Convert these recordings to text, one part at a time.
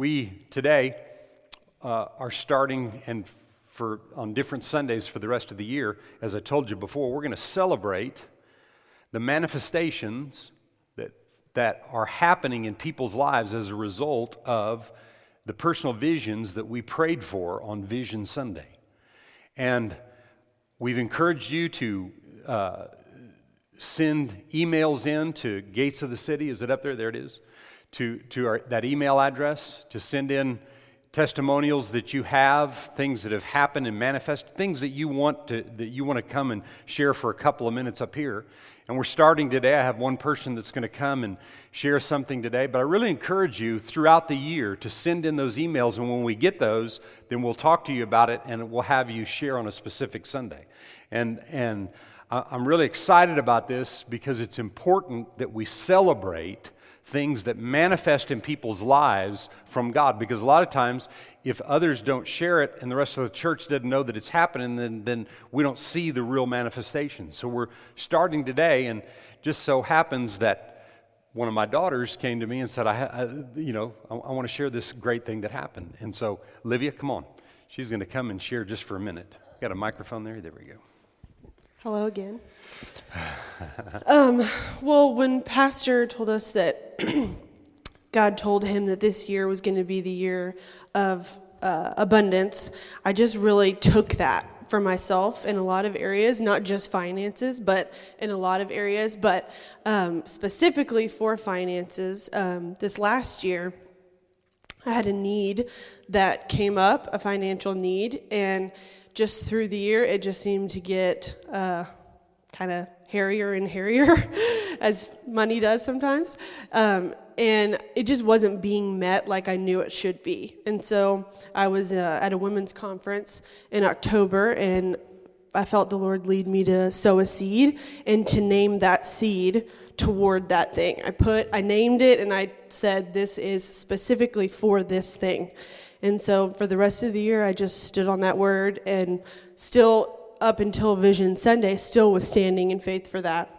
We today uh, are starting and for on different Sundays for the rest of the year, as I told you before, we're going to celebrate the manifestations that, that are happening in people's lives as a result of the personal visions that we prayed for on Vision Sunday. And we've encouraged you to uh, send emails in to Gates of the City. Is it up there? There it is. To, to our, that email address to send in testimonials that you have, things that have happened and manifest, things that you want to that you want to come and share for a couple of minutes up here. And we're starting today. I have one person that's going to come and share something today, but I really encourage you throughout the year to send in those emails and when we get those, then we'll talk to you about it and we'll have you share on a specific Sunday. And and uh, I'm really excited about this because it's important that we celebrate things that manifest in people's lives from God. Because a lot of times, if others don't share it and the rest of the church doesn't know that it's happening, then, then we don't see the real manifestation. So we're starting today, and just so happens that one of my daughters came to me and said, I, I you know, I, I want to share this great thing that happened. And so, Livia, come on. She's going to come and share just for a minute. Got a microphone there? There we go. Hello again. um, well, when Pastor told us that God told him that this year was going to be the year of uh, abundance, I just really took that for myself in a lot of areas, not just finances, but in a lot of areas. But um, specifically for finances, um, this last year, I had a need that came up, a financial need, and just through the year, it just seemed to get uh, kind of hairier and hairier, as money does sometimes. Um, and it just wasn't being met like I knew it should be. And so I was uh, at a women's conference in October, and I felt the Lord lead me to sow a seed and to name that seed toward that thing. I put, I named it, and I said, This is specifically for this thing. And so for the rest of the year, I just stood on that word and still up until Vision Sunday, still was standing in faith for that.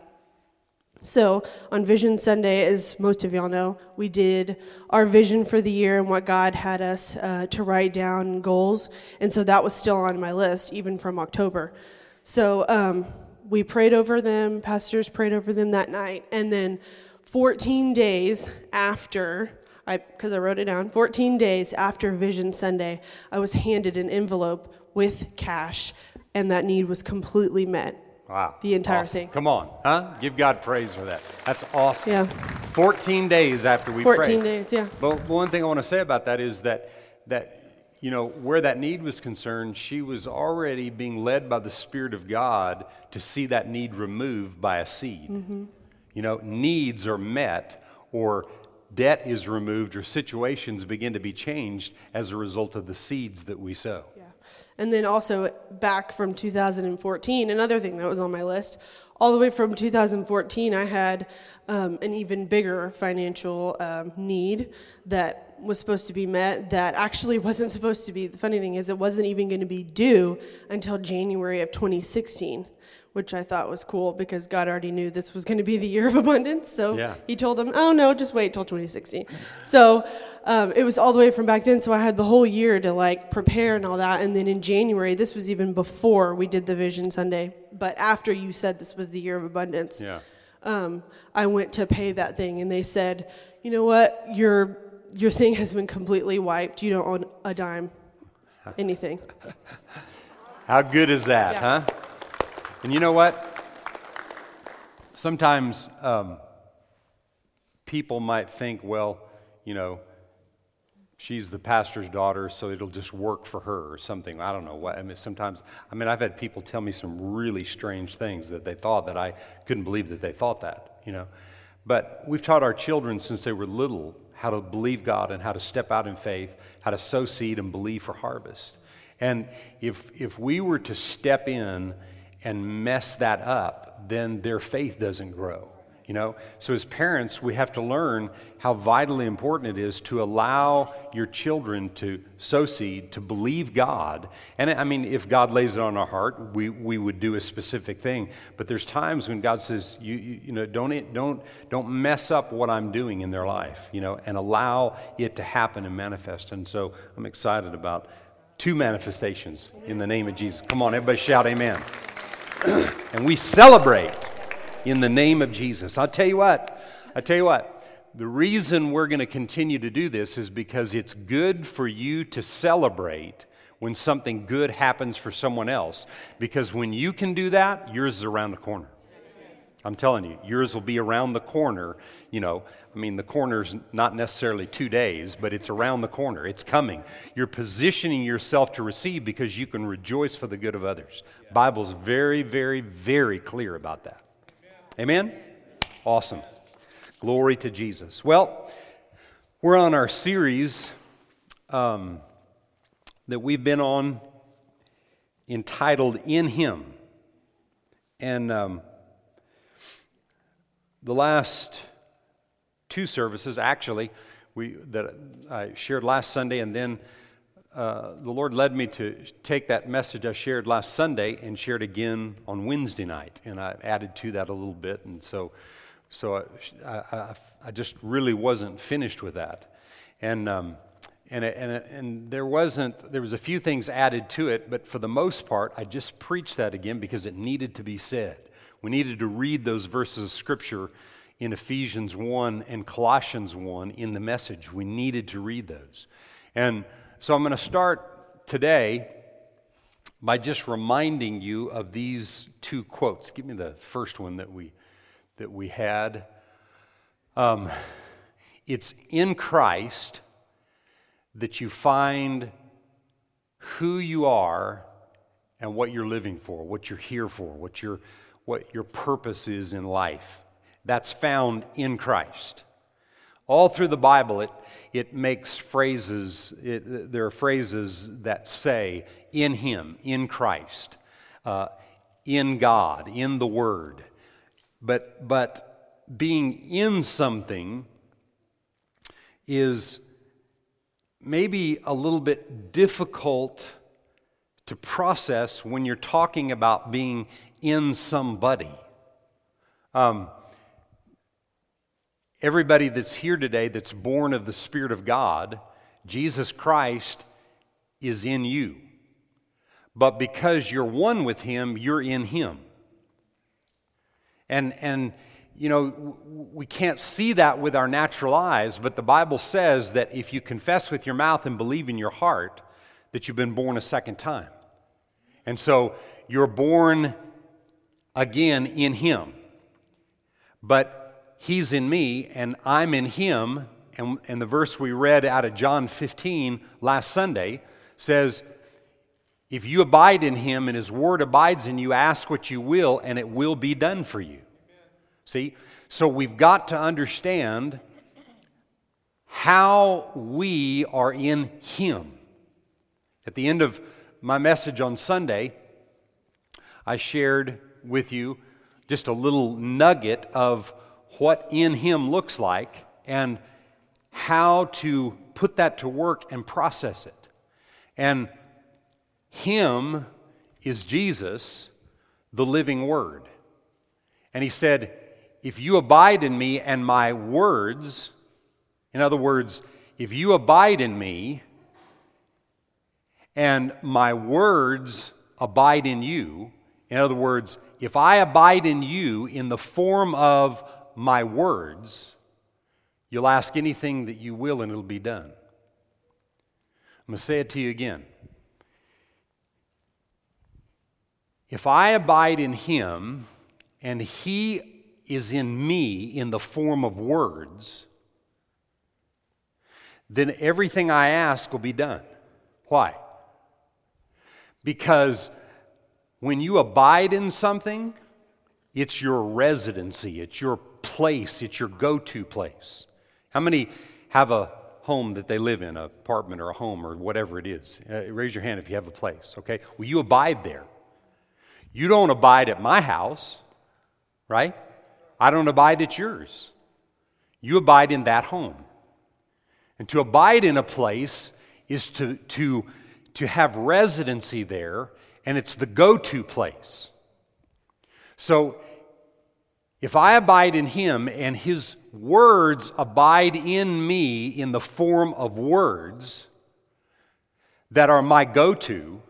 So on Vision Sunday, as most of y'all know, we did our vision for the year and what God had us uh, to write down goals. And so that was still on my list, even from October. So um, we prayed over them, pastors prayed over them that night. And then 14 days after because I, I wrote it down. 14 days after Vision Sunday, I was handed an envelope with cash, and that need was completely met. Wow. The entire awesome. thing. Come on, huh? Give God praise for that. That's awesome. Yeah. 14 days after we 14 prayed. days, yeah. But one thing I want to say about that is that that you know where that need was concerned, she was already being led by the Spirit of God to see that need removed by a seed. Mm-hmm. You know, needs are met or debt is removed or situations begin to be changed as a result of the seeds that we sow. Yeah. And then also back from 2014, another thing that was on my list, all the way from 2014, I had um, an even bigger financial um, need that was supposed to be met that actually wasn't supposed to be. The funny thing is, it wasn't even going to be due until January of 2016 which I thought was cool because God already knew this was going to be the year of abundance. So yeah. he told him, oh no, just wait till 2016. So um, it was all the way from back then. So I had the whole year to like prepare and all that. And then in January, this was even before we did the Vision Sunday, but after you said this was the year of abundance, yeah. um, I went to pay that thing and they said, you know what, your, your thing has been completely wiped. You don't own a dime, anything. How good is that, Yeah. huh? And you know what? Sometimes um, people might think, well, you know, she's the pastor's daughter, so it'll just work for her or something. I don't know what. I mean, sometimes, I mean, I've had people tell me some really strange things that they thought that I couldn't believe that they thought that, you know. But we've taught our children since they were little how to believe God and how to step out in faith, how to sow seed and believe for harvest. And if, if we were to step in and mess that up, then their faith doesn't grow. You know, so as parents, we have to learn how vitally important it is to allow your children to sow seed, to believe God. And I mean, if God lays it on our heart, we, we would do a specific thing. But there's times when God says, you, you, you know, don't, don't, don't mess up what I'm doing in their life, you know, and allow it to happen and manifest. And so I'm excited about two manifestations in the name of Jesus. Come on, everybody shout amen. and we celebrate in the name of Jesus. I'll tell you what, I'll tell you what, the reason we're going to continue to do this is because it's good for you to celebrate when something good happens for someone else. Because when you can do that, yours is around the corner. I'm telling you, yours will be around the corner. You know, I mean, the corner's not necessarily two days, but it's around the corner. It's coming. You're positioning yourself to receive because you can rejoice for the good of others. Bible's very, very, very clear about that. Amen? Awesome. Glory to Jesus. Well, we're on our series um, that we've been on entitled In Him. And um, the last two services, actually, we, that I shared last Sunday and then uh, the Lord led me to take that message I shared last Sunday and share it again on Wednesday night, and I added to that a little bit, and so, so I, I, I just really wasn't finished with that, and um, and and and there wasn't there was a few things added to it, but for the most part, I just preached that again because it needed to be said. We needed to read those verses of Scripture in Ephesians one and Colossians one in the message. We needed to read those, and so I'm going to start today by just reminding you of these two quotes. Give me the first one that we that we had. Um, it's in Christ that you find who you are and what you're living for, what you're here for, what your what your purpose is in life. That's found in Christ. All through the Bible, it, it makes phrases, it, there are phrases that say, in Him, in Christ, uh, in God, in the Word. But, but being in something is maybe a little bit difficult to process when you're talking about being in somebody. Um, everybody that's here today that's born of the Spirit of God, Jesus Christ is in you. But because you're one with Him, you're in Him. And, and you know, we can't see that with our natural eyes, but the Bible says that if you confess with your mouth and believe in your heart, that you've been born a second time. And so you're born again in Him. But He's in me and I'm in him. And, and the verse we read out of John 15 last Sunday says, If you abide in him and his word abides in you, ask what you will and it will be done for you. See? So we've got to understand how we are in him. At the end of my message on Sunday, I shared with you just a little nugget of what in Him looks like and how to put that to work and process it. And Him is Jesus, the living Word. And He said, If you abide in me and my words, in other words, if you abide in me and my words abide in you, in other words, if I abide in you in the form of my words, you'll ask anything that you will and it'll be done. I'm going to say it to you again. If I abide in him and he is in me in the form of words, then everything I ask will be done. Why? Because when you abide in something, it's your residency, it's your place, it's your go to place. How many have a home that they live in, an apartment or a home or whatever it is? Uh, raise your hand if you have a place, okay? Well, you abide there. You don't abide at my house, right? I don't abide at yours. You abide in that home. And to abide in a place is to, to, to have residency there, and it's the go to place. So if I abide in him and his words abide in me in the form of words that are my go to,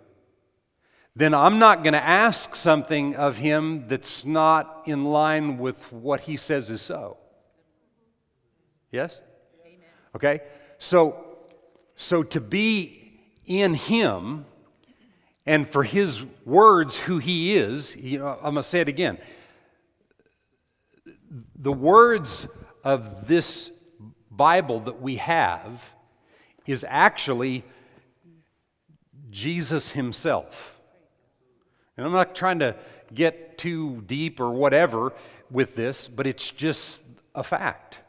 then I'm not going to ask something of him that's not in line with what he says is so. Yes? Amen. Okay? So, so to be in him and for his words who he is, I'm going to say it again the words of this Bible that we have is actually Jesus himself. And I'm not trying to get too deep or whatever with this, but it's just a fact.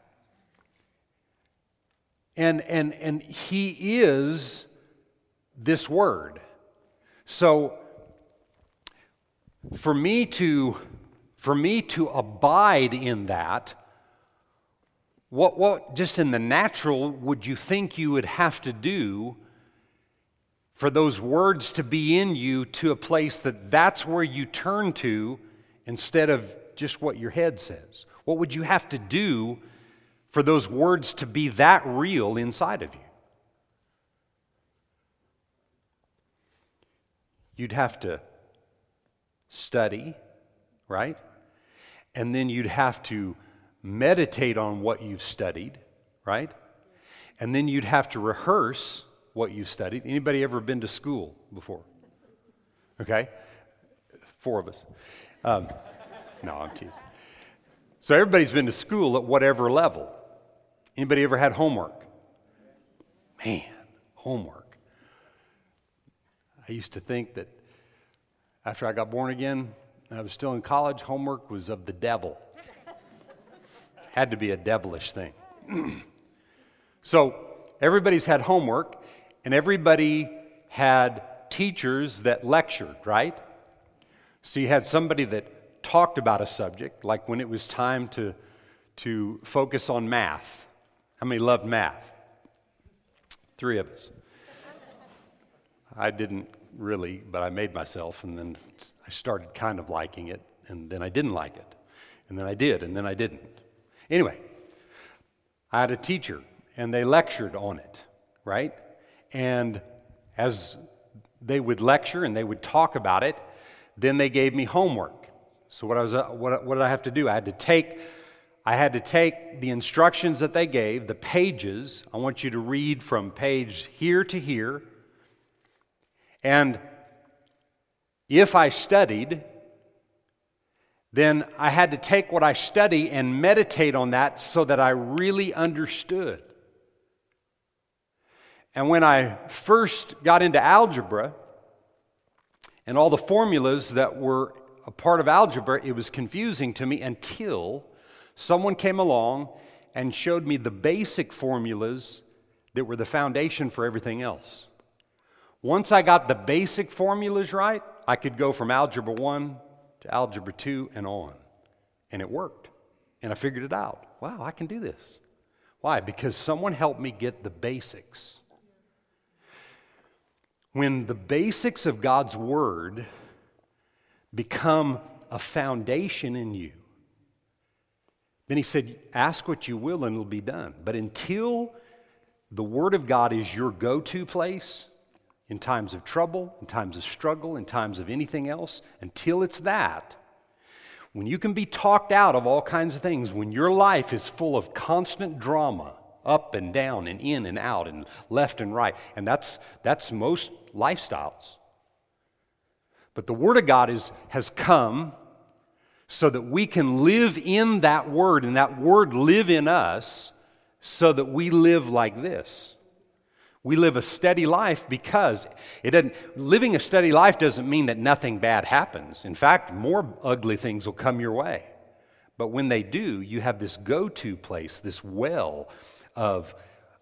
And, and, and he is this word. So for me to for me to abide in that, what, what just in the natural would you think you would have to do for those words to be in you to a place that that's where you turn to instead of just what your head says? What would you have to do for those words to be that real inside of you? You'd have to study, right? and then you'd have to meditate on what you've studied, right? And then you'd have to rehearse what you've studied. Anybody ever been to school before? Okay? Four of us. Um, no, I'm teasing. So everybody's been to school at whatever level. Anybody ever had homework? Man, homework. I used to think that after I got born again, I was still in college, homework was of the devil. had to be a devilish thing. so everybody's had homework, and everybody had teachers that lectured, right? So you had somebody that talked about a subject, like when it was time to, to focus on math. How many loved math? Three of us. I didn't really, but I made myself, and then I started kind of liking it, and then I didn't like it. And then I did, and then I didn't. Anyway, I had a teacher, and they lectured on it, right? And as they would lecture and they would talk about it, then they gave me homework. So what, I was, uh, what, what did I have to do? I had to take I had to take the instructions that they gave, the pages. I want you to read from page here to here. And if I studied, then I had to take what I study and meditate on that so that I really understood. And when I first got into algebra and all the formulas that were a part of algebra, it was confusing to me until someone came along and showed me the basic formulas that were the foundation for everything else. Once I got the basic formulas right, I could go from Algebra 1 to Algebra 2 and on. And it worked. And I figured it out. Wow, I can do this. Why? Because someone helped me get the basics. When the basics of God's Word become a foundation in you, then he said, Ask what you will and it'll be done. But until the Word of God is your go to place, in times of trouble, in times of struggle, in times of anything else, until it's that, when you can be talked out of all kinds of things, when your life is full of constant drama, up and down and in and out and left and right, and that's, that's most lifestyles. But the Word of God is, has come so that we can live in that Word and that Word live in us so that we live like this. We live a steady life because it doesn't, living a steady life doesn't mean that nothing bad happens. In fact, more ugly things will come your way. But when they do, you have this go to place, this well of,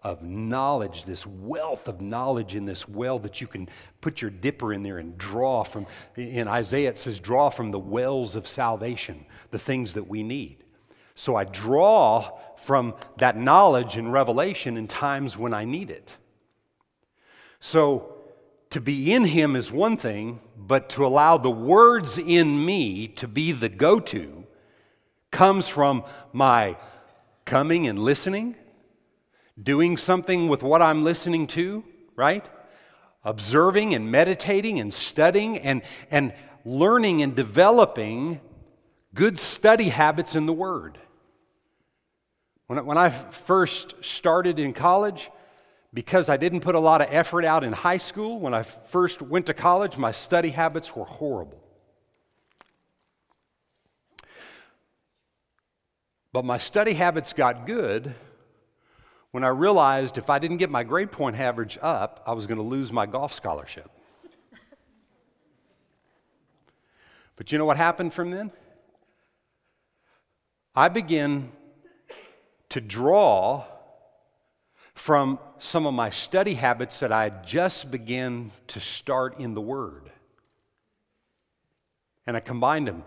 of knowledge, this wealth of knowledge in this well that you can put your dipper in there and draw from. In Isaiah, it says, draw from the wells of salvation the things that we need. So I draw from that knowledge and revelation in times when I need it. So to be in Him is one thing, but to allow the words in me to be the go to comes from my coming and listening, doing something with what I'm listening to, right? Observing and meditating and studying and, and learning and developing good study habits in the Word. When, when I first started in college, because I didn't put a lot of effort out in high school, when I first went to college, my study habits were horrible. But my study habits got good when I realized if I didn't get my grade point average up, I was going to lose my golf scholarship. but you know what happened from then? I began to draw from some of my study habits that I just began to start in the Word. And I combined them.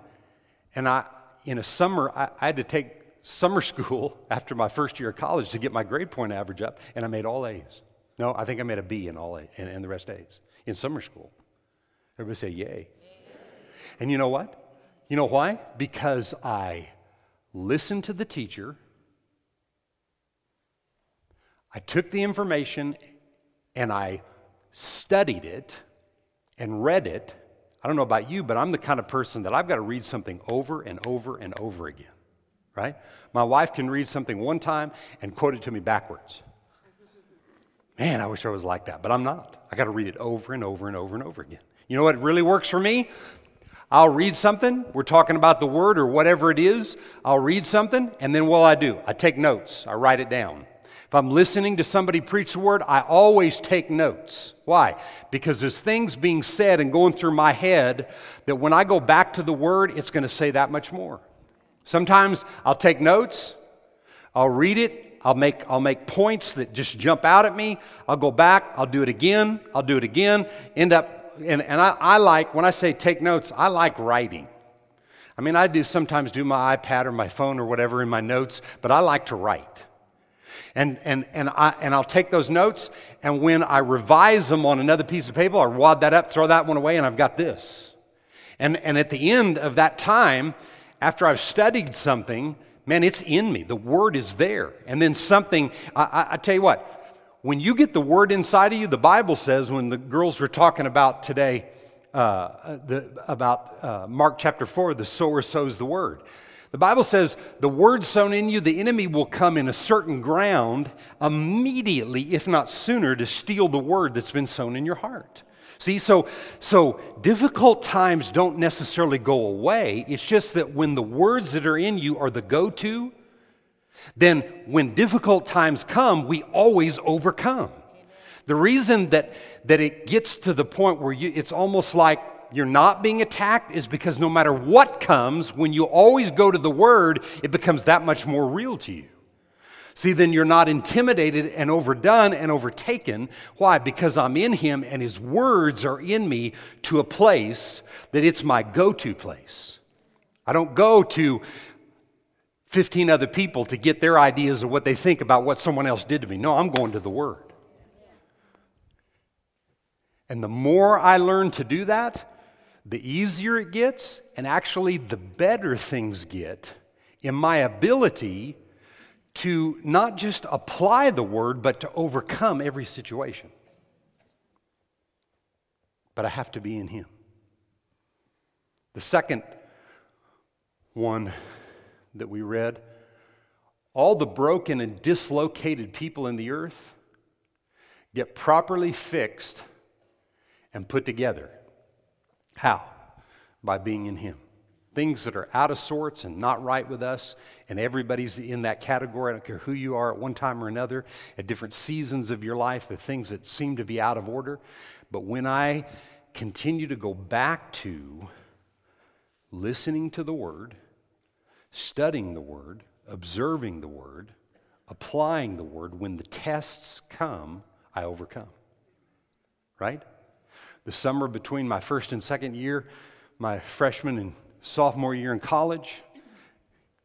And I, in a summer, I, I had to take summer school after my first year of college to get my grade point average up, and I made all A's. No, I think I made a B in all A, and, and the rest A's in summer school. Everybody say yay. And you know what? You know why? Because I listened to the teacher I took the information and I studied it and read it. I don't know about you, but I'm the kind of person that I've got to read something over and over and over again, right? My wife can read something one time and quote it to me backwards. Man, I wish I was like that, but I'm not. I got to read it over and over and over and over again. You know what really works for me? I'll read something. We're talking about the word or whatever it is. I'll read something, and then what I do? I take notes. I write it down. If I'm listening to somebody preach the word, I always take notes. Why? Because there's things being said and going through my head that when I go back to the word, it's going to say that much more. Sometimes I'll take notes, I'll read it, I'll make, I'll make points that just jump out at me. I'll go back, I'll do it again, I'll do it again, end up, and, and I, I like, when I say take notes, I like writing. I mean, I do sometimes do my iPad or my phone or whatever in my notes, but I like to write. And, and, and, I, and I'll take those notes, and when I revise them on another piece of paper, I wad that up, throw that one away, and I've got this. And, and at the end of that time, after I've studied something, man, it's in me. The word is there. And then something, I, I, I tell you what, when you get the word inside of you, the Bible says, when the girls were talking about today, uh, the, about uh, Mark chapter 4, the sower sows the word. The Bible says the word sown in you, the enemy will come in a certain ground immediately, if not sooner, to steal the word that's been sown in your heart. See, so, so difficult times don't necessarily go away. It's just that when the words that are in you are the go to, then when difficult times come, we always overcome. The reason that, that it gets to the point where you, it's almost like you're not being attacked is because no matter what comes, when you always go to the Word, it becomes that much more real to you. See, then you're not intimidated and overdone and overtaken. Why? Because I'm in Him and His words are in me to a place that it's my go to place. I don't go to 15 other people to get their ideas of what they think about what someone else did to me. No, I'm going to the Word. And the more I learn to do that, the easier it gets, and actually the better things get in my ability to not just apply the word, but to overcome every situation. But I have to be in Him. The second one that we read all the broken and dislocated people in the earth get properly fixed and put together. How? By being in Him. Things that are out of sorts and not right with us, and everybody's in that category. I don't care who you are at one time or another, at different seasons of your life, the things that seem to be out of order. But when I continue to go back to listening to the Word, studying the Word, observing the Word, applying the Word, when the tests come, I overcome. Right? The summer between my first and second year, my freshman and sophomore year in college,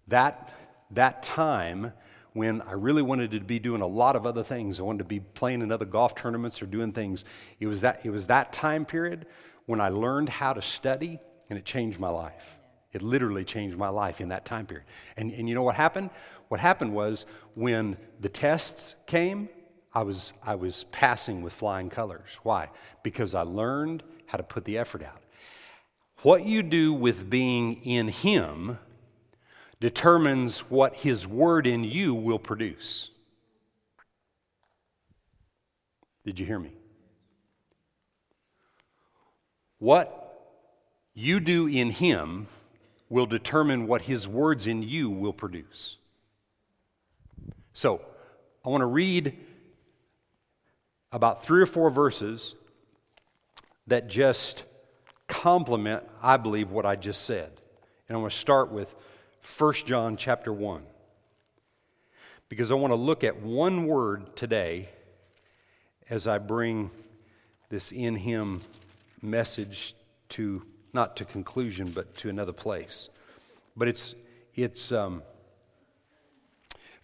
that that time when I really wanted to be doing a lot of other things. I wanted to be playing in other golf tournaments or doing things. It was that, it was that time period when I learned how to study, and it changed my life. It literally changed my life in that time period. And, and you know what happened? What happened was when the tests came, I was, I was passing with flying colors. Why? Because I learned how to put the effort out. What you do with being in Him determines what His Word in you will produce. Did you hear me? What you do in Him will determine what His words in you will produce. So, I want to read about three or four verses that just complement, I believe, what I just said. And I'm going to start with 1 John chapter 1. Because I want to look at one word today as I bring this in Him message to, not to conclusion, but to another place. But it's, it's um,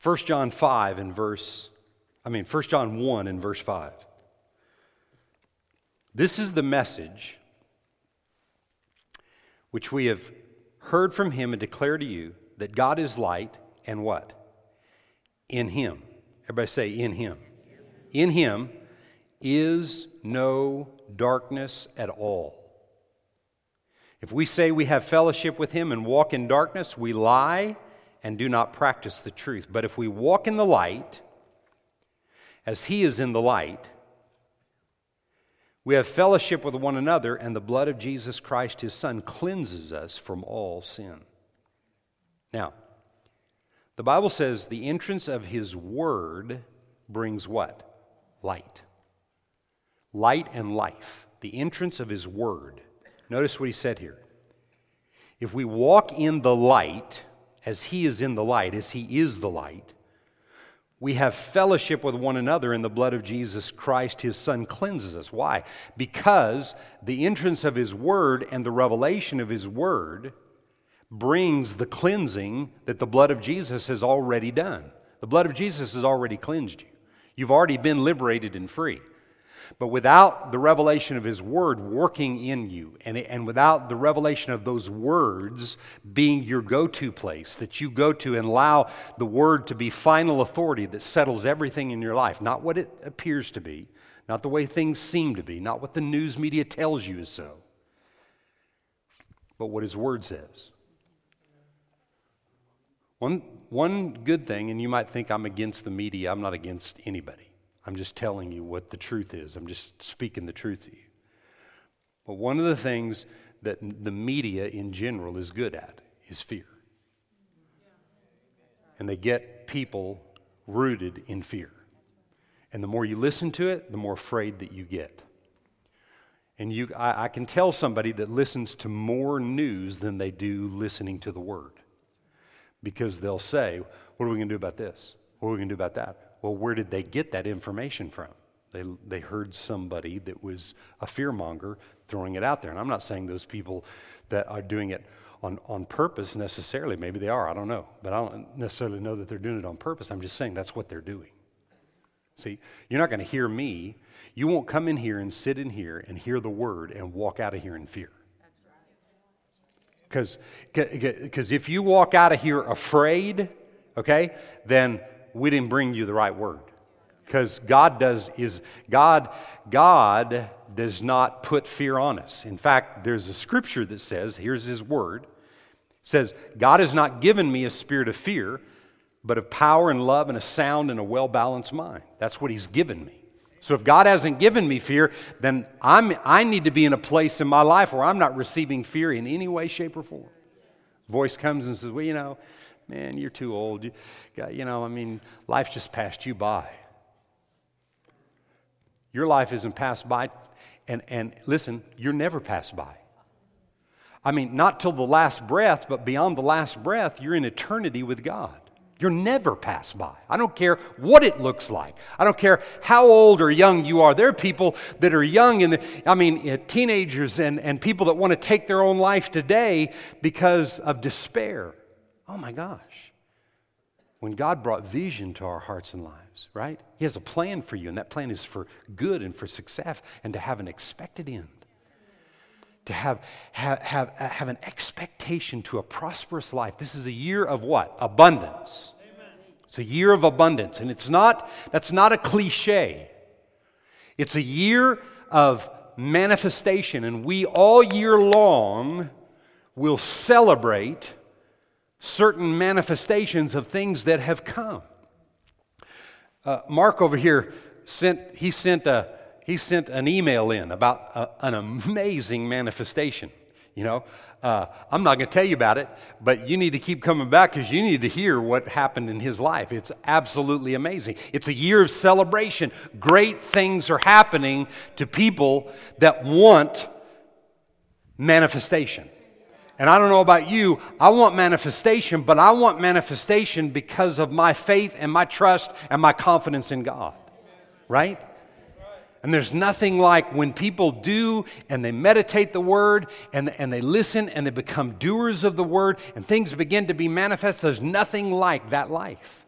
1 John 5 and verse, I mean, 1 John 1 and verse 5. This is the message which we have heard from him and declare to you that God is light and what? In him. Everybody say, in him. In him is no darkness at all. If we say we have fellowship with him and walk in darkness, we lie and do not practice the truth. But if we walk in the light, as he is in the light, we have fellowship with one another, and the blood of Jesus Christ, his Son, cleanses us from all sin. Now, the Bible says the entrance of his word brings what? Light. Light and life. The entrance of his word. Notice what he said here. If we walk in the light, as he is in the light, as he is the light, we have fellowship with one another in the blood of Jesus Christ, his Son, cleanses us. Why? Because the entrance of his word and the revelation of his word brings the cleansing that the blood of Jesus has already done. The blood of Jesus has already cleansed you. You've already been liberated and free. But without the revelation of His Word working in you, and, and without the revelation of those words being your go to place that you go to and allow the Word to be final authority that settles everything in your life, not what it appears to be, not the way things seem to be, not what the news media tells you is so, but what His Word says. One, one good thing, and you might think I'm against the media, I'm not against anybody. I'm just telling you what the truth is. I'm just speaking the truth to you. But one of the things that the media in general is good at is fear. And they get people rooted in fear. And the more you listen to it, the more afraid that you get. And you, I, I can tell somebody that listens to more news than they do listening to the Word. Because they'll say, What are we going to do about this? What are we going to do about that? Well, where did they get that information from? They, they heard somebody that was a fearmonger throwing it out there. And I'm not saying those people that are doing it on, on purpose necessarily. Maybe they are, I don't know. But I don't necessarily know that they're doing it on purpose. I'm just saying that's what they're doing. See, you're not going to hear me. You won't come in here and sit in here and hear the word and walk out of here in fear. Because if you walk out of here afraid, okay, then we didn't bring you the right word. Because God does is God God does not put fear on us. In fact, there's a scripture that says, here's his word, says, God has not given me a spirit of fear, but of power and love and a sound and a well-balanced mind. That's what he's given me. So if God hasn't given me fear, then I'm, I need to be in a place in my life where I'm not receiving fear in any way, shape, or form. Voice comes and says, Well, you know, man, you're too old. You, you know, I mean, life just passed you by. Your life isn't passed by. And, and listen, you're never passed by. I mean, not till the last breath, but beyond the last breath, you're in eternity with God. You're never passed by. I don't care what it looks like. I don't care how old or young you are. There are people that are young, and I mean, uh, teenagers and, and people that want to take their own life today because of despair. Oh my gosh. when God brought vision to our hearts and lives, right? He has a plan for you, and that plan is for good and for success and to have an expected end. To have, have, have, have an expectation to a prosperous life. This is a year of what? Abundance. Amen. It's a year of abundance. And it's not, that's not a cliche. It's a year of manifestation, and we all year long will celebrate certain manifestations of things that have come. Uh, Mark over here sent, he sent, a, he sent an email in about a, an amazing manifestation. You know, uh, I'm not going to tell you about it, but you need to keep coming back because you need to hear what happened in his life. It's absolutely amazing. It's a year of celebration. Great things are happening to people that want manifestation. And I don't know about you, I want manifestation, but I want manifestation because of my faith and my trust and my confidence in God. Right? And there's nothing like when people do and they meditate the word and, and they listen and they become doers of the word and things begin to be manifest. There's nothing like that life.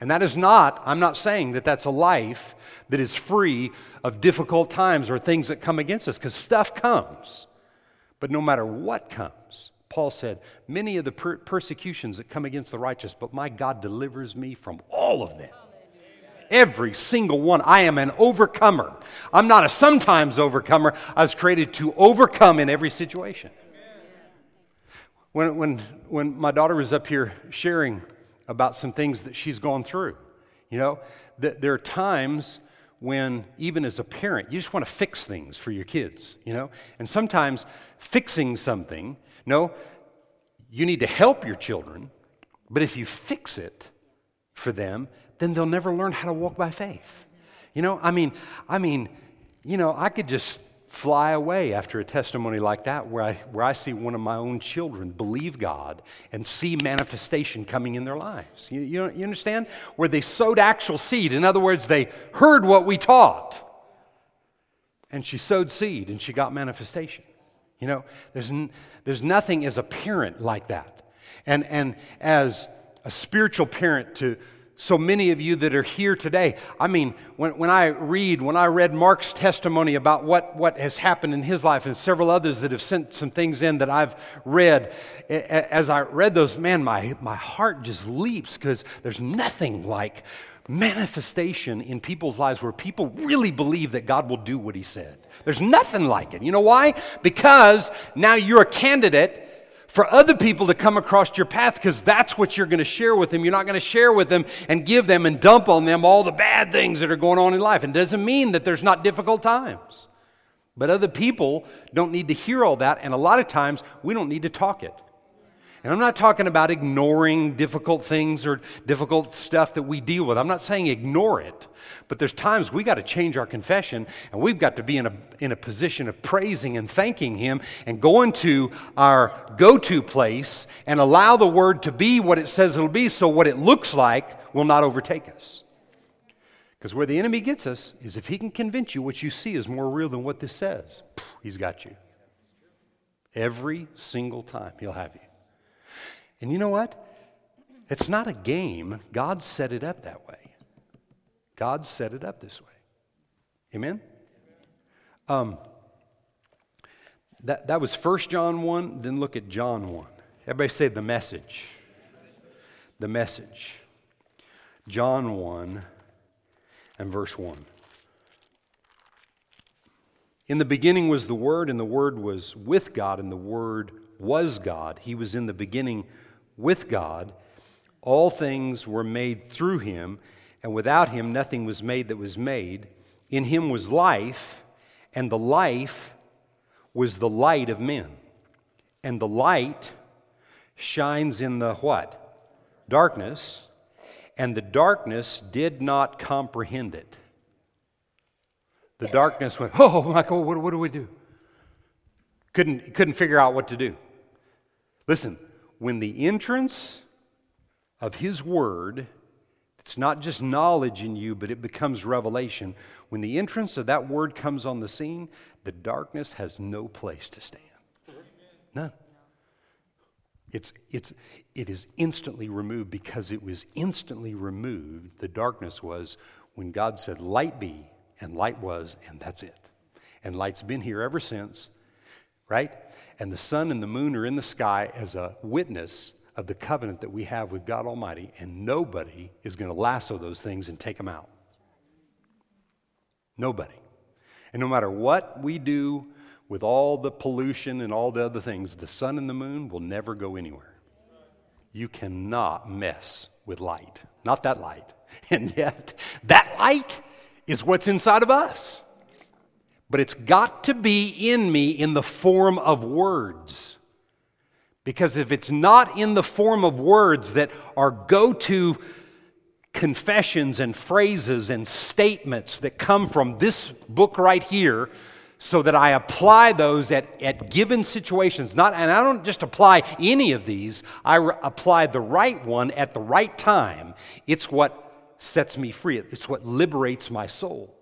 And that is not, I'm not saying that that's a life that is free of difficult times or things that come against us, because stuff comes. But no matter what comes, Paul said, Many of the per- persecutions that come against the righteous, but my God delivers me from all of them. Every single one. I am an overcomer. I'm not a sometimes overcomer. I was created to overcome in every situation. When, when, when my daughter was up here sharing about some things that she's gone through, you know, th- there are times when, even as a parent, you just want to fix things for your kids, you know? And sometimes fixing something no, you need to help your children, but if you fix it for them, then they'll never learn how to walk by faith. You know, I mean, I mean, you know, I could just fly away after a testimony like that where I, where I see one of my own children believe God and see manifestation coming in their lives. You, you, you understand? Where they sowed actual seed. In other words, they heard what we taught. And she sowed seed and she got manifestation. You know, there's, n- there's nothing as a parent like that. And, and as a spiritual parent to so many of you that are here today, I mean, when, when I read, when I read Mark's testimony about what, what has happened in his life and several others that have sent some things in that I've read, as I read those, man, my, my heart just leaps because there's nothing like manifestation in people's lives where people really believe that God will do what He said. There's nothing like it. You know why? Because now you're a candidate for other people to come across your path because that's what you're going to share with them. You're not going to share with them and give them and dump on them all the bad things that are going on in life. It doesn't mean that there's not difficult times. But other people don't need to hear all that, and a lot of times we don't need to talk it. And I'm not talking about ignoring difficult things or difficult stuff that we deal with. I'm not saying ignore it. But there's times we got to change our confession and we've got to be in a, in a position of praising and thanking Him and going to our go to place and allow the word to be what it says it'll be so what it looks like will not overtake us. Because where the enemy gets us is if he can convince you what you see is more real than what this says, he's got you. Every single time he'll have you. And you know what? It's not a game. God set it up that way. God set it up this way. Amen? Um, that, that was 1 John 1, then look at John 1. Everybody say the message. The message. John 1 and verse 1. In the beginning was the Word, and the Word was with God, and the Word was God. He was in the beginning with God. All things were made through him, and without him nothing was made that was made. In him was life, and the life was the light of men. And the light shines in the what? Darkness, and the darkness did not comprehend it. The darkness went, oh, Michael, what, what do we do? Couldn't, couldn't figure out what to do. Listen, when the entrance of His Word, it's not just knowledge in you, but it becomes revelation. When the entrance of that Word comes on the scene, the darkness has no place to stand. None. It's, it's, it is instantly removed because it was instantly removed. The darkness was when God said, Light be, and light was, and that's it. And light's been here ever since, right? And the sun and the moon are in the sky as a witness of the covenant that we have with God Almighty, and nobody is going to lasso those things and take them out. Nobody. And no matter what we do with all the pollution and all the other things, the sun and the moon will never go anywhere. You cannot mess with light. Not that light. And yet, that light is what's inside of us. But it's got to be in me in the form of words. Because if it's not in the form of words that are go to confessions and phrases and statements that come from this book right here, so that I apply those at, at given situations. Not, and I don't just apply any of these, I re- apply the right one at the right time. It's what sets me free, it's what liberates my soul.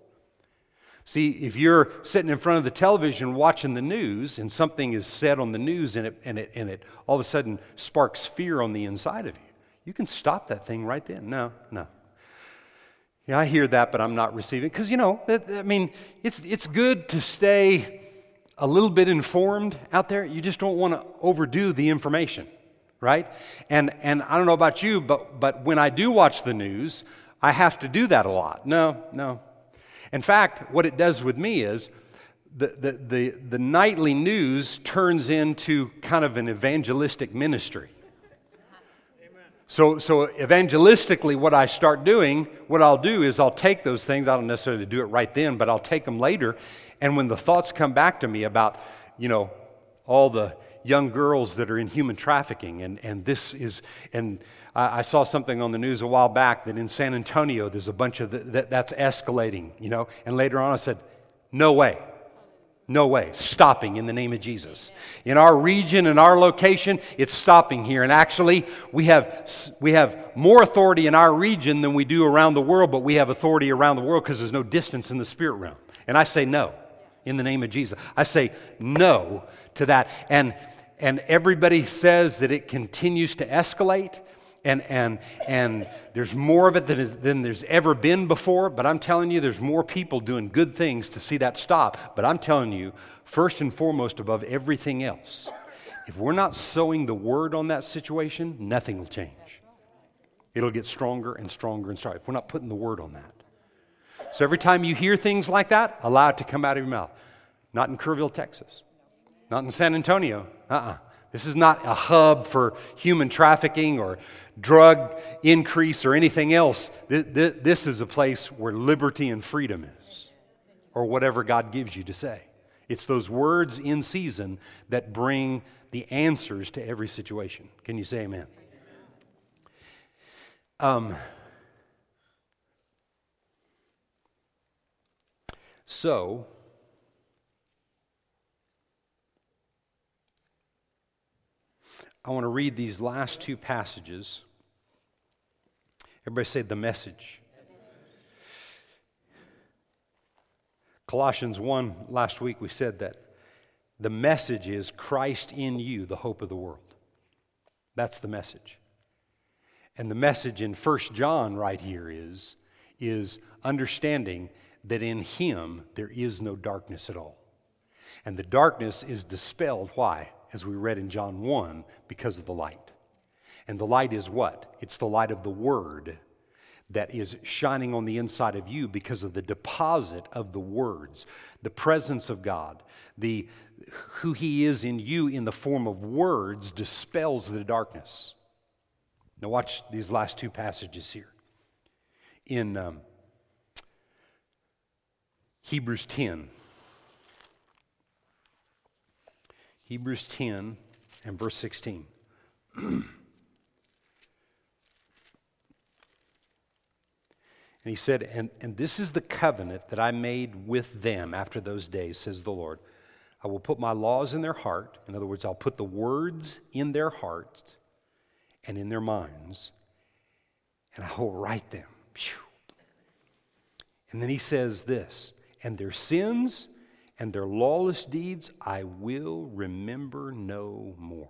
See, if you're sitting in front of the television watching the news and something is said on the news and it, and it, and it all of a sudden sparks fear on the inside of you, you can stop that thing right then. No, no. Yeah, I hear that, but I'm not receiving because you know, I mean, it's it's good to stay a little bit informed out there. You just don't want to overdo the information, right? And and I don't know about you, but but when I do watch the news, I have to do that a lot. No, no. In fact, what it does with me is the, the, the, the nightly news turns into kind of an evangelistic ministry. So, so evangelistically, what I start doing, what I'll do is I'll take those things. I don't necessarily do it right then, but I'll take them later. And when the thoughts come back to me about, you know, all the young girls that are in human trafficking, and, and this is, and I, saw something on the news a while back that in San Antonio there's a bunch of the, that, that's escalating, you know. And later on I said, no way. No way. Stopping in the name of Jesus. In our region, in our location, it's stopping here. And actually, we have, we have more authority in our region than we do around the world, but we have authority around the world because there's no distance in the spirit realm. And I say no in the name of Jesus. I say no to that. And, and everybody says that it continues to escalate and, and, and there's more of it than, is, than there's ever been before. But I'm telling you, there's more people doing good things to see that stop. But I'm telling you, first and foremost, above everything else, if we're not sowing the word on that situation, nothing will change. It'll get stronger and stronger and stronger if we're not putting the word on that. So every time you hear things like that, allow it to come out of your mouth. Not in Kerrville, Texas. Not in San Antonio. Uh uh-uh. uh this is not a hub for human trafficking or drug increase or anything else. This is a place where liberty and freedom is, or whatever God gives you to say. It's those words in season that bring the answers to every situation. Can you say amen? Um, so, I want to read these last two passages. Everybody say the message. Colossians 1, last week we said that the message is Christ in you, the hope of the world. That's the message. And the message in 1 John right here is, is understanding that in him there is no darkness at all. And the darkness is dispelled. Why? As we read in John 1, because of the light. And the light is what? It's the light of the Word that is shining on the inside of you because of the deposit of the words, the presence of God, the who He is in you in the form of words dispels the darkness. Now, watch these last two passages here. In um, Hebrews 10, Hebrews 10 and verse 16. and he said, and, and this is the covenant that I made with them after those days, says the Lord. I will put my laws in their heart. In other words, I'll put the words in their hearts and in their minds, and I will write them. And then he says this, and their sins and their lawless deeds I will remember no more.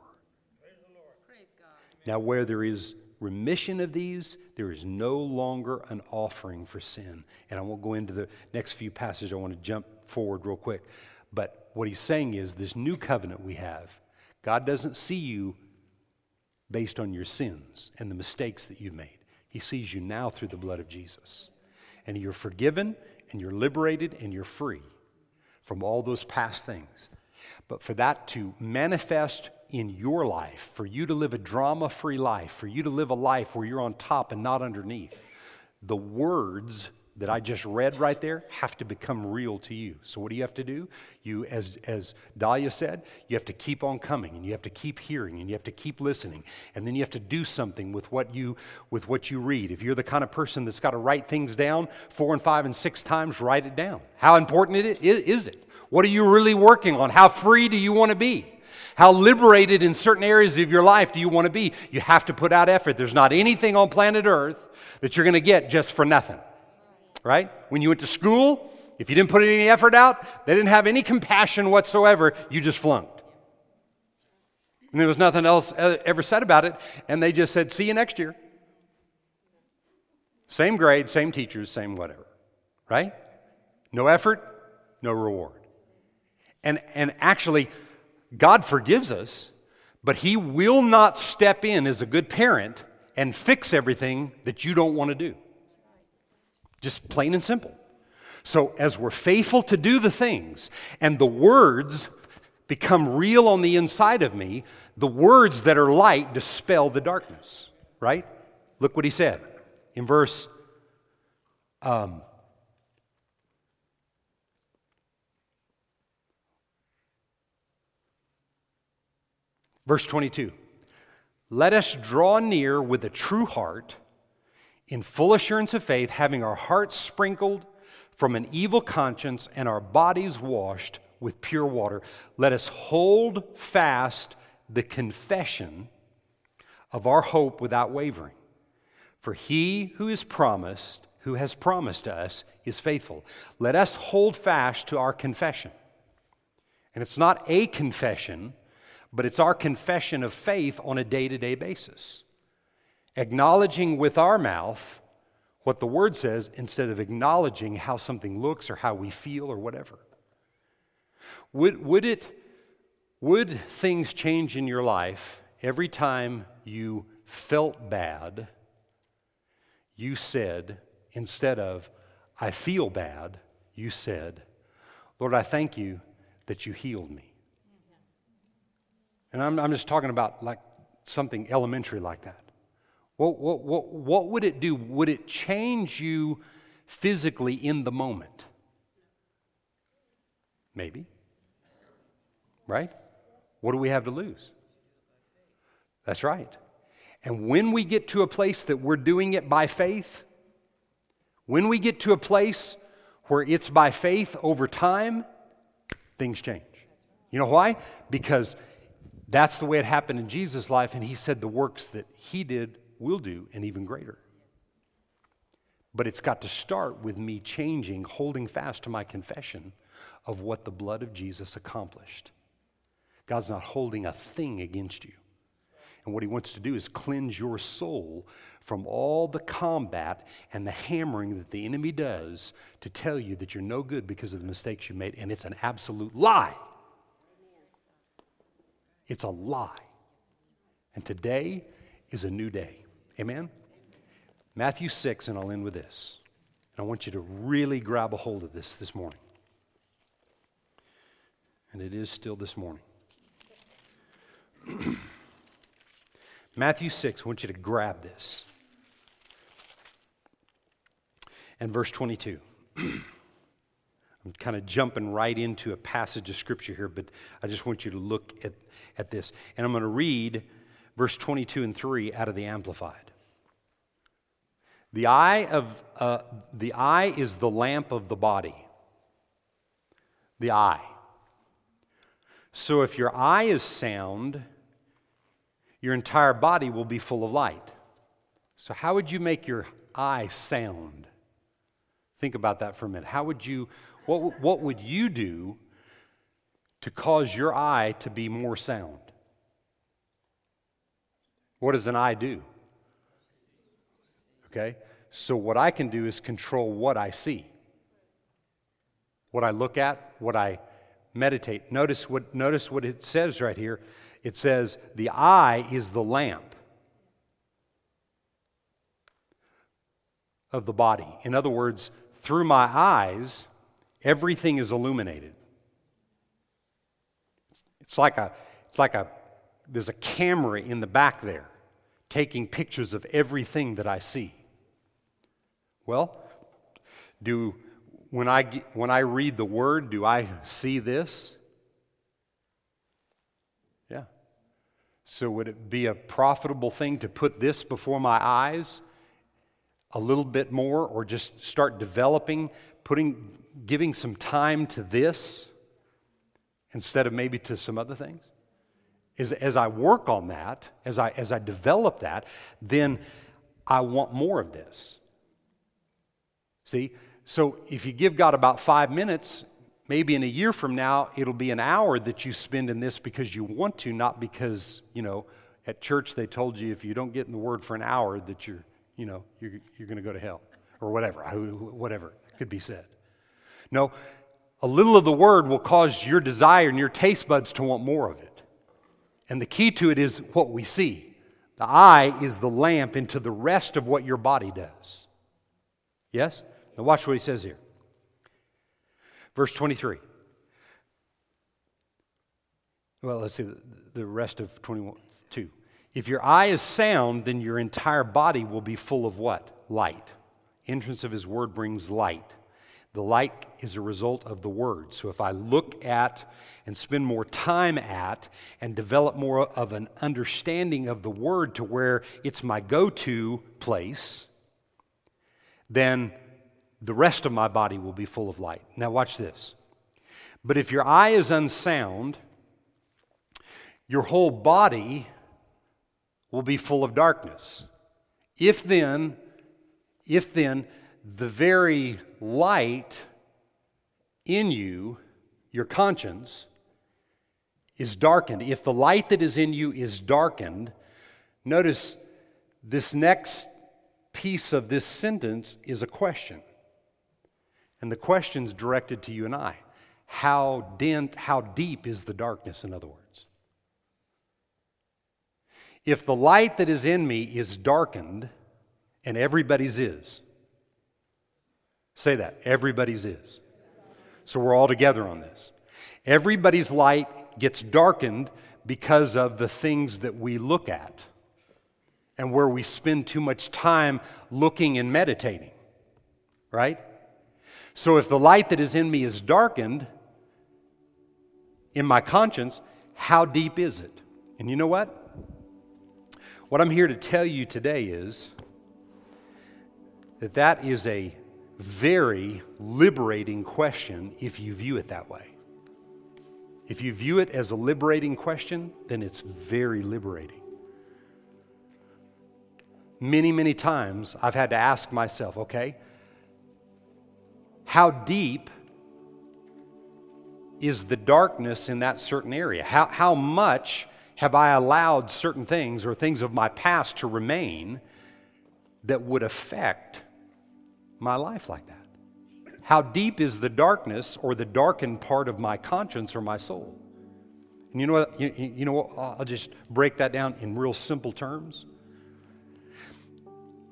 Now, where there is remission of these, there is no longer an offering for sin. And I won't go into the next few passages. I want to jump forward real quick. But what he's saying is this new covenant we have, God doesn't see you based on your sins and the mistakes that you've made. He sees you now through the blood of Jesus. And you're forgiven and you're liberated and you're free from all those past things. But for that to manifest in your life, for you to live a drama free life, for you to live a life where you're on top and not underneath, the words that I just read right there have to become real to you. So what do you have to do? You, as, as Dahlia said, you have to keep on coming and you have to keep hearing and you have to keep listening. And then you have to do something with what you with what you read. If you're the kind of person that's got to write things down four and five and six times, write it down. How important it is, is it? What are you really working on? How free do you want to be? How liberated in certain areas of your life do you want to be? You have to put out effort. There's not anything on planet Earth that you're going to get just for nothing right? When you went to school, if you didn't put any effort out, they didn't have any compassion whatsoever, you just flunked. And there was nothing else ever said about it, and they just said, see you next year. Same grade, same teachers, same whatever, right? No effort, no reward. And, and actually, God forgives us, but He will not step in as a good parent and fix everything that you don't want to do. Just plain and simple. So, as we're faithful to do the things and the words become real on the inside of me, the words that are light dispel the darkness, right? Look what he said in verse um, verse 22. Let us draw near with a true heart in full assurance of faith, having our hearts sprinkled from an evil conscience and our bodies washed with pure water, let us hold fast the confession of our hope without wavering. For he who is promised, who has promised us, is faithful. Let us hold fast to our confession. And it's not a confession, but it's our confession of faith on a day to day basis acknowledging with our mouth what the word says instead of acknowledging how something looks or how we feel or whatever. Would, would, it, would things change in your life every time you felt bad, you said, instead of, I feel bad, you said, Lord, I thank you that you healed me. And I'm, I'm just talking about like something elementary like that. What, what, what, what would it do? Would it change you physically in the moment? Maybe. Right? What do we have to lose? That's right. And when we get to a place that we're doing it by faith, when we get to a place where it's by faith over time, things change. You know why? Because that's the way it happened in Jesus' life, and he said the works that he did will do, and even greater. But it's got to start with me changing, holding fast to my confession of what the blood of Jesus accomplished. God's not holding a thing against you. And what he wants to do is cleanse your soul from all the combat and the hammering that the enemy does to tell you that you're no good because of the mistakes you made. And it's an absolute lie. It's a lie. And today is a new day. Amen? Matthew 6, and I'll end with this. And I want you to really grab a hold of this this morning. And it is still this morning. Matthew 6, I want you to grab this. And verse 22. I'm kind of jumping right into a passage of scripture here, but I just want you to look at, at this. And I'm going to read verse 22 and 3 out of the Amplified. The eye, of, uh, the eye is the lamp of the body. The eye. So if your eye is sound, your entire body will be full of light. So, how would you make your eye sound? Think about that for a minute. How would you, what, what would you do to cause your eye to be more sound? What does an eye do? Okay? So, what I can do is control what I see, what I look at, what I meditate. Notice what, notice what it says right here. It says, The eye is the lamp of the body. In other words, through my eyes, everything is illuminated. It's like a, it's like a, there's a camera in the back there taking pictures of everything that I see. Well, do when I when I read the word, do I see this? Yeah. So would it be a profitable thing to put this before my eyes a little bit more or just start developing, putting giving some time to this instead of maybe to some other things? As, as I work on that, as I, as I develop that, then I want more of this. See? So if you give God about five minutes, maybe in a year from now, it'll be an hour that you spend in this because you want to, not because, you know, at church they told you if you don't get in the Word for an hour that you're, you know, you're, you're going to go to hell or whatever, whatever could be said. No, a little of the Word will cause your desire and your taste buds to want more of it. And the key to it is what we see. The eye is the lamp into the rest of what your body does. Yes? Now, watch what he says here. Verse 23. Well, let's see the rest of 22. If your eye is sound, then your entire body will be full of what? Light. Entrance of his word brings light. The light is a result of the word. So if I look at and spend more time at and develop more of an understanding of the word to where it's my go to place, then the rest of my body will be full of light. Now, watch this. But if your eye is unsound, your whole body will be full of darkness. If then, if then, the very light in you, your conscience, is darkened, if the light that is in you is darkened, notice this next piece of this sentence is a question. And the question's directed to you and I. How dent, how deep is the darkness, in other words? If the light that is in me is darkened, and everybody's is, say that, everybody's is. So we're all together on this. Everybody's light gets darkened because of the things that we look at and where we spend too much time looking and meditating, right? So if the light that is in me is darkened in my conscience, how deep is it? And you know what? What I'm here to tell you today is that that is a very liberating question if you view it that way. If you view it as a liberating question, then it's very liberating. Many, many times I've had to ask myself, okay, how deep is the darkness in that certain area? How, how much have I allowed certain things or things of my past to remain that would affect my life like that? How deep is the darkness or the darkened part of my conscience or my soul? And you know what? You, you know what? I'll just break that down in real simple terms.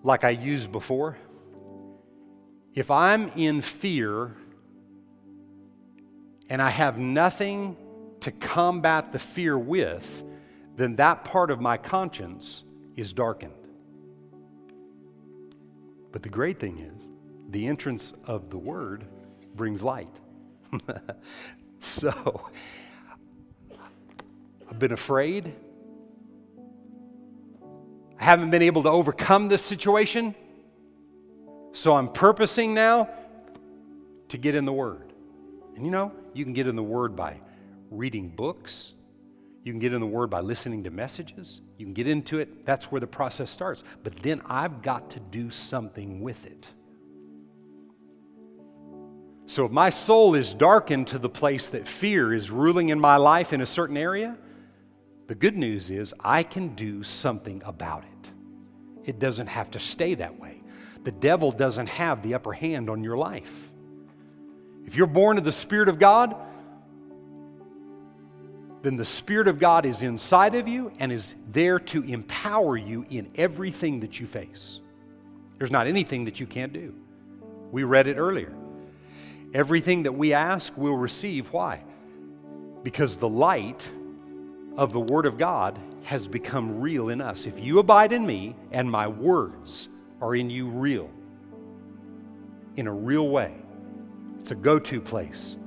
Like I used before. If I'm in fear and I have nothing to combat the fear with, then that part of my conscience is darkened. But the great thing is, the entrance of the Word brings light. so, I've been afraid. I haven't been able to overcome this situation. So I'm purposing now to get in the Word. And you know, you can get in the Word by reading books, you can get in the Word by listening to messages, you can get into it. That's where the process starts. But then I've got to do something with it. So if my soul is darkened to the place that fear is ruling in my life in a certain area, The good news is I can do something about it. It doesn't have to stay that way. The devil doesn't have the upper hand on your life. If you're born of the Spirit of God, then the Spirit of God is inside of you and is there to empower you in everything that you face. There's not anything that you can't do. We read it earlier. Everything that we ask, we'll receive. Why? Because the light of the Word of God has become real in us. If you abide in me and my words are in you real, in a real way, it's a go to place.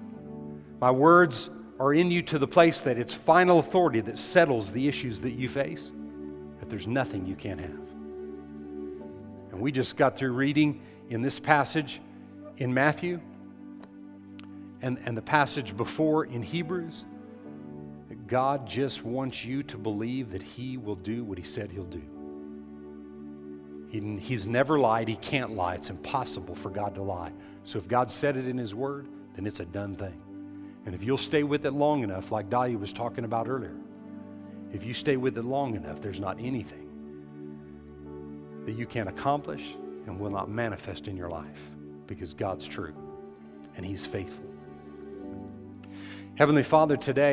My words are in you to the place that it's final authority that settles the issues that you face, that there's nothing you can't have. And we just got through reading in this passage in Matthew and, and the passage before in Hebrews God just wants you to believe that He will do what He said He'll do. He, he's never lied. He can't lie. It's impossible for God to lie. So if God said it in His Word, then it's a done thing. And if you'll stay with it long enough, like Dahlia was talking about earlier, if you stay with it long enough, there's not anything that you can't accomplish and will not manifest in your life because God's true and He's faithful. Heavenly Father, today,